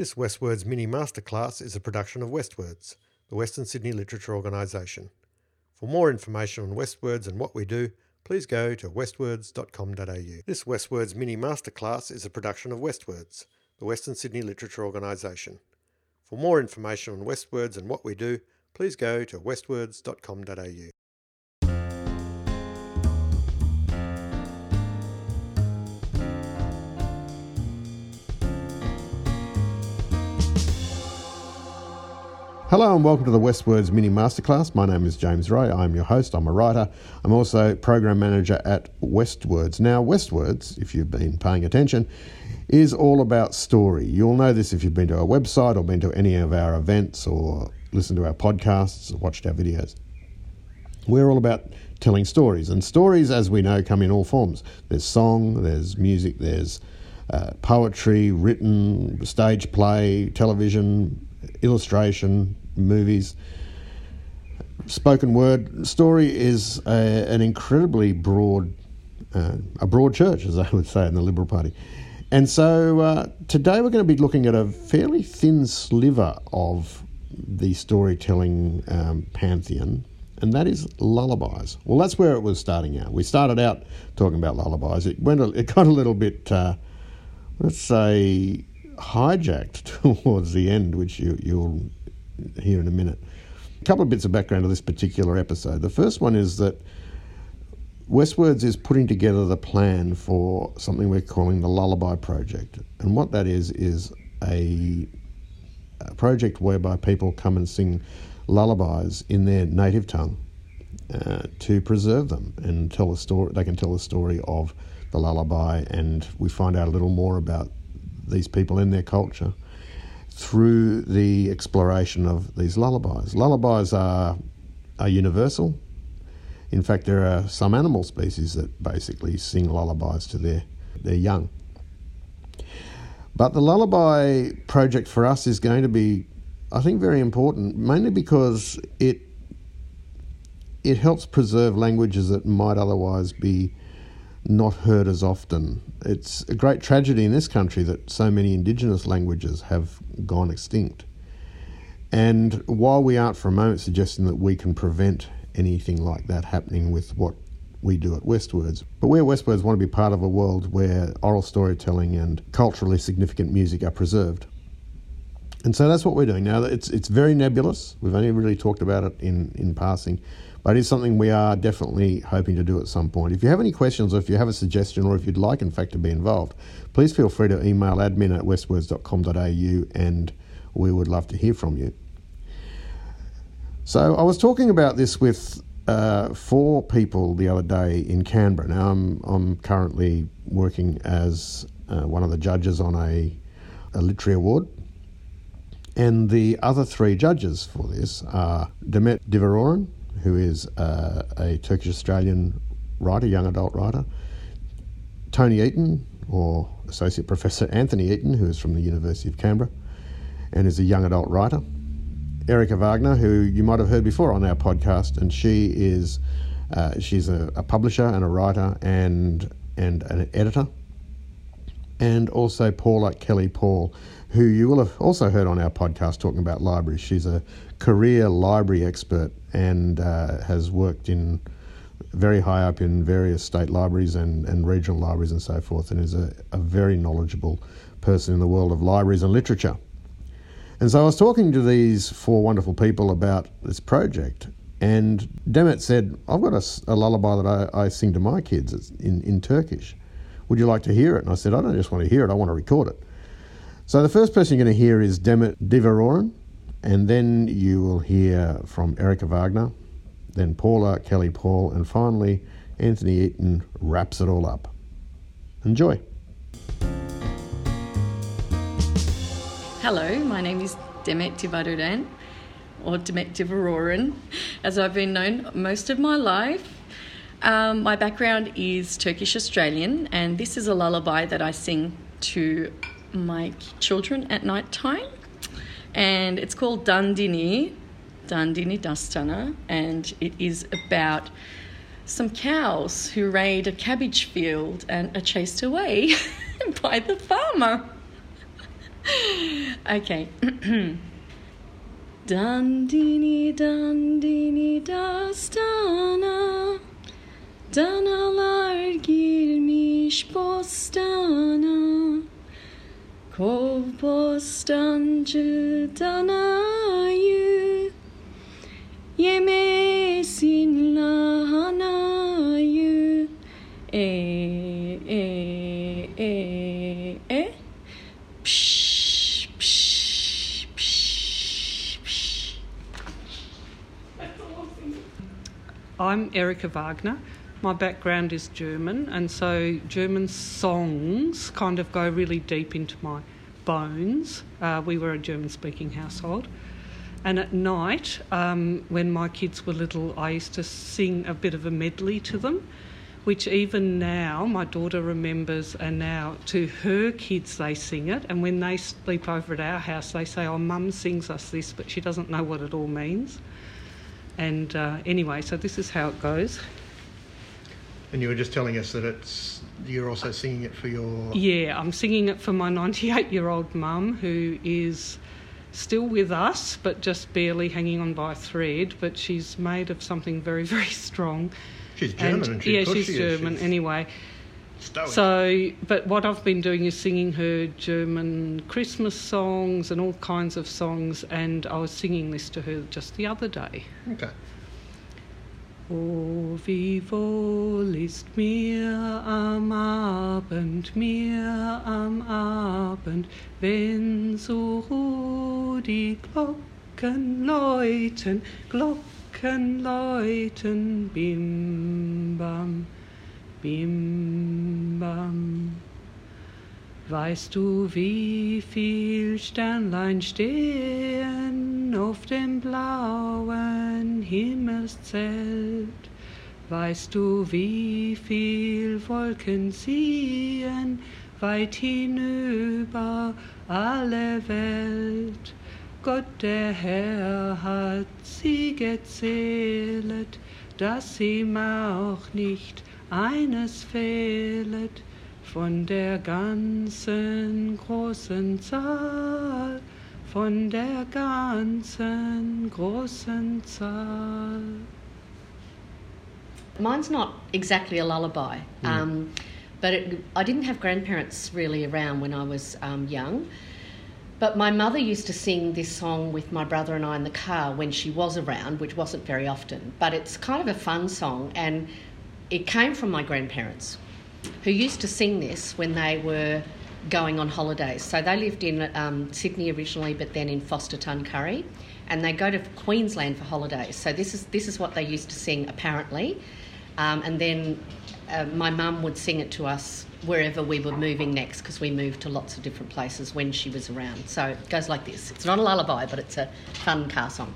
This Westwords mini masterclass is a production of Westwords, the Western Sydney Literature Organisation. For more information on Westwords and what we do, please go to westwords.com.au. This Westwords mini masterclass is a production of Westwords, the Western Sydney Literature Organisation. For more information on Westwords and what we do, please go to westwords.com.au. Hello and welcome to the Westwords Mini Masterclass. My name is James Roy. I'm your host. I'm a writer. I'm also program manager at Westwords. Now, Westwords, if you've been paying attention, is all about story. You'll know this if you've been to our website or been to any of our events or listened to our podcasts or watched our videos. We're all about telling stories, and stories, as we know, come in all forms. There's song, there's music, there's uh, poetry, written, stage play, television, illustration, movies. Spoken word story is a, an incredibly broad, uh, a broad church, as I would say in the Liberal Party. And so uh, today we're going to be looking at a fairly thin sliver of the storytelling um, pantheon, and that is lullabies. Well, that's where it was starting out. We started out talking about lullabies. It went, a, it got a little bit, uh, let's say, hijacked towards the end, which you, you'll hear in a minute. A couple of bits of background to this particular episode. The first one is that Westwards is putting together the plan for something we're calling the Lullaby Project. And what that is, is a, a project whereby people come and sing lullabies in their native tongue uh, to preserve them and tell a story. They can tell the story of the lullaby, and we find out a little more about these people in their culture through the exploration of these lullabies. Lullabies are, are universal. In fact, there are some animal species that basically sing lullabies to their, their young. But the lullaby project for us is going to be, I think, very important, mainly because it it helps preserve languages that might otherwise be not heard as often. It's a great tragedy in this country that so many Indigenous languages have gone extinct. And while we aren't for a moment suggesting that we can prevent anything like that happening with what we do at Westwords, but we at Westwords want to be part of a world where oral storytelling and culturally significant music are preserved. And so that's what we're doing now. It's it's very nebulous. We've only really talked about it in, in passing, but it is something we are definitely hoping to do at some point. If you have any questions or if you have a suggestion or if you'd like, in fact, to be involved, please feel free to email admin at westwords.com.au and we would love to hear from you. So I was talking about this with uh, four people the other day in Canberra. Now I'm, I'm currently working as uh, one of the judges on a, a literary award. And the other three judges for this are Demet Divaroren, who is uh, a Turkish Australian writer, young adult writer, Tony Eaton, or Associate Professor Anthony Eaton, who is from the University of Canberra and is a young adult writer, Erica Wagner, who you might have heard before on our podcast, and she is uh, she's a, a, publisher and a writer and and an editor, and also Paula Kelly Paul, who you will have also heard on our podcast talking about libraries. She's a career library expert and uh, has worked in very high up in various state libraries and, and regional libraries and so forth, and is a, a very knowledgeable person in the world of libraries and literature. And so I was talking to these four wonderful people about this project, and Demet said, I've got a, a lullaby that I, I, sing to my kids in, in Turkish. Would you like to hear it? And I said, I don't just want to hear it, I want to record it. So the first person you're going to hear is Demet Divaroren, and then you will hear from Erica Wagner, then Paula Kelly Paul, and finally Anthony Eaton wraps it all up. Enjoy. Hello, my name is Demet Divaroren, or Demet Divaroren, as I've been known most of my life. Um, my background is Turkish Australian, and this is a lullaby that I sing to my children at night time. And it's called Dandini, Dandini Dastana, and it is about some cows who raid a cabbage field and are chased away by the farmer. okay. Dandini dandini dastana Danalar girmiş bostana Kov bostancı danayı Yemesin lahanayı. I'm Erica Wagner. My background is German, and so German songs kind of go really deep into my bones. Uh, we were a German speaking household. And at night, um, when my kids were little, I used to sing a bit of a medley to them, which even now my daughter remembers, and now to her kids they sing it. And when they sleep over at our house, they say, Oh, mum sings us this, but she doesn't know what it all means. And uh, anyway, so this is how it goes. And you were just telling us that it's you're also singing it for your Yeah, I'm singing it for my 98 year old mum who is still with us but just barely hanging on by a thread. But she's made of something very, very strong. She's German, and, she, yeah, she's she. German She's anyway. stoic. So, but what I've been doing is singing her German Christmas songs and all kinds of songs, and I was singing this to her just the other day. okay. Oh, wie wohl ist mir am Abend, mir am Abend, wenn so ruh die Glocken läuten, Glocken läuten, bim bam, bim bam. Weißt du, wie viel Sternlein stehen auf dem blauen Himmelszelt? Weißt du, wie viel Wolken ziehen weit hinüber alle Welt? Gott der Herr hat sie gezählet, dass ihm auch nicht eines fehlet von der ganzen großen Zahl, von der ganzen großen Zahl. Mine's not exactly a lullaby, um, but it, I didn't have grandparents really around when I was um, young. But my mother used to sing this song with my brother and I in the car when she was around, which wasn't very often. But it's kind of a fun song, and it came from my grandparents, who used to sing this when they were going on holidays. So they lived in um, Sydney originally, but then in Forster Tuncurry, and they go to Queensland for holidays. So this is this is what they used to sing apparently, um, and then uh, my mum would sing it to us wherever we were moving next because we moved to lots of different places when she was around. So it goes like this. It's not a lullaby, but it's a fun car song.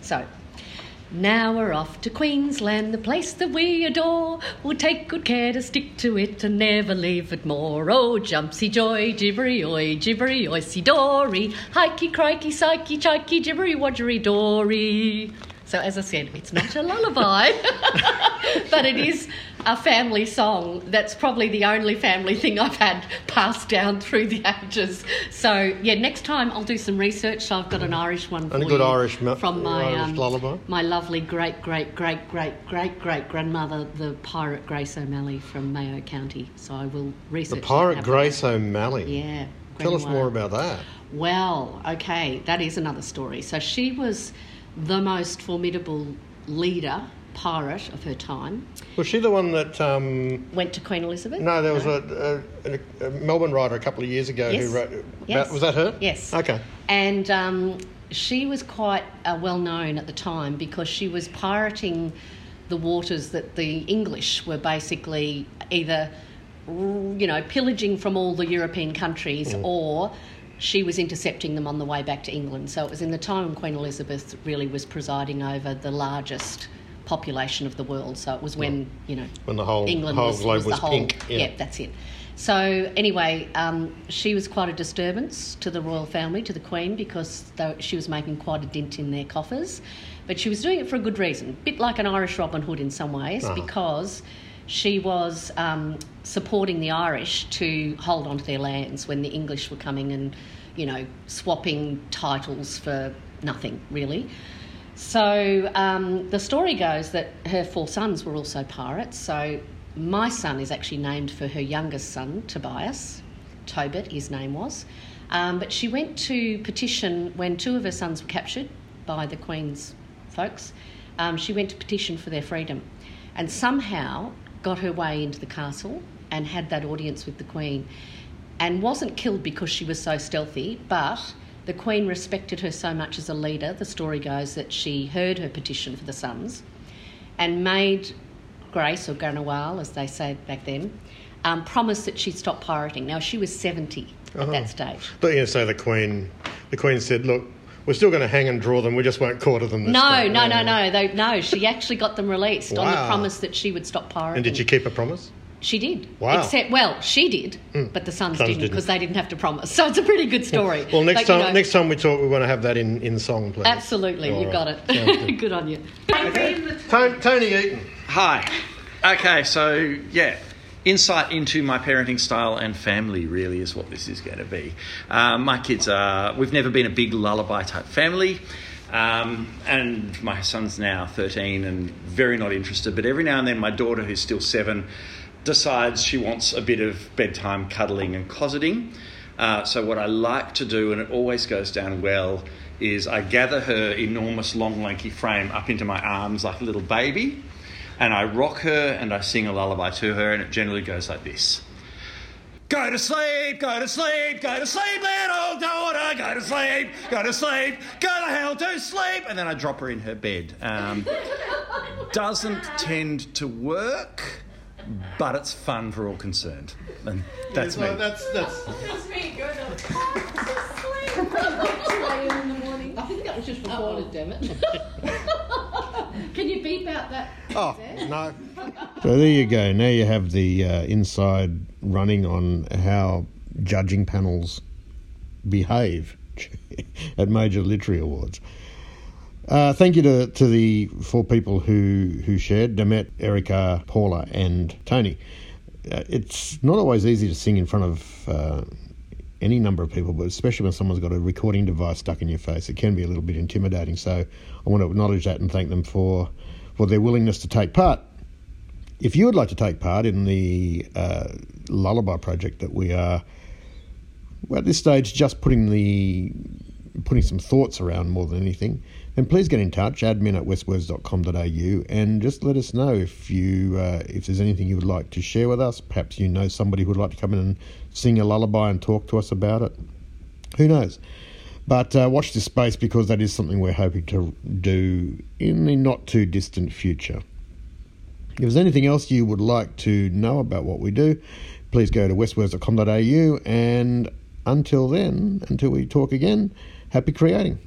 So. Now we're off to Queensland, the place that we adore. We'll take good care to stick to it and never leave it more. Oh, jumpsy joy, gibbery oi, gibbery oisy dory, hikey crikey, psyche, chikey, gibbery wadgery dory. So, as I said, it's not a lullaby, but it is a family song. That's probably the only family thing I've had passed down through the ages. So, yeah, next time I'll do some research. I've got an Irish one for And a good Irish mu- from my Irish um, lullaby? my lovely great great great great great great grandmother, the pirate Grace O'Malley from Mayo County. So I will research. The pirate Grace O'Malley. Yeah. Tell us more about that. Well, okay, that is another story. So she was the most formidable leader pirate of her time. Was she the one that? Um, Went to Queen Elizabeth. no, there was a, a, a Melbourne writer a couple of years ago Yes. who wrote. About, Yes. Was that her? Yes. Okay. And um, she was quite uh, well known at the time because she was pirating the waters that the English were basically either, you know, pillaging from all the European countries or she was intercepting them on the way back to England. So it was in the time when Queen Elizabeth really was presiding over the largest population of the world. So it was when, you know, When the whole England whole was, globe was was, the whole, pink. Yeah. that's it. So anyway, um, she was quite a disturbance to the royal family, to the Queen, because they, she was making quite a dent in their coffers. But she was doing it for a good reason, a bit like an Irish Robin Hood in some ways, Uh-huh. because she was um, supporting the Irish to hold on to their lands when the English were coming and, you know, swapping titles for nothing really. So um, the story goes that her four sons were also pirates. So my son is actually named for her youngest son, Tobias. Tobit, his name was. Um, but she went to petition when two of her sons were captured by the Queen's folks. Um, she went to petition for their freedom and somehow got her way into the castle and had that audience with the Queen and wasn't killed because she was so stealthy, but the Queen respected her so much as a leader. The story goes that she heard her petition for the sons and made Grace, or Granuaile, as they say back then, um, promise that she'd stop pirating. Now, she was 70 at that stage. But you know, say the Queen, the Queen said, look, we're still going to hang and draw them. We just won't quarter them this No, time." no, no, no. They, no, she actually got them released on the promise that she would stop pirating. And did you keep a promise? She did. Wow. Except, well, she did, but the sons, Sons didn't didn't. because they didn't have to promise. So it's a pretty good story. Well, next Like, you time, know, next time we talk, we want to have that in, in song, please. Absolutely, All you right. got it. good. good on you. Tony, Tony Eaton. Hi. Okay, so yeah, insight into my parenting style and family really is what this is going to be. Um, my kids are, we've never been a big lullaby type family. Um, and my son's now 13 and very not interested, but every now and then my daughter, who's still seven, decides she wants a bit of bedtime cuddling and closeting. Uh, so, what I like to do, and it always goes down well, is I gather her enormous, long, lanky frame up into my arms like a little baby, and I rock her and I sing a lullaby to her, and it generally goes like this. Go to sleep, go to sleep, go to sleep, little daughter, go to sleep, go to sleep, go to hell to sleep. And then I drop her in her bed. Um, doesn't tend to work, but it's fun for all concerned. And that's me. that's, that's, I think that was just recorded, damn it. Can you beep out that? oh, no. So there you go. Now you have the uh, inside running on how judging panels behave at major literary awards. Uh, thank you to, to the four people who, who shared Demet, Erica, Paula, and Tony. Uh, it's not always easy to sing in front of uh, any number of people, but especially when someone's got a recording device stuck in your face, it can be a little bit intimidating. So I want to acknowledge that and thank them for, for their willingness to take part. If you would like to take part in the uh, Lullaby project that we are, well, at this stage, just putting the putting some thoughts around more than anything, then please get in touch, admin at westwords.com.au, and just let us know if you uh, if there's anything you would like to share with us. Perhaps you know somebody who would like to come in and sing a lullaby and talk to us about it. Who knows? But uh, watch this space because that is something we're hoping to do in the not too distant future. If there's anything else you would like to know about what we do, please go to westwords.com.au. And until then, until we talk again, happy creating.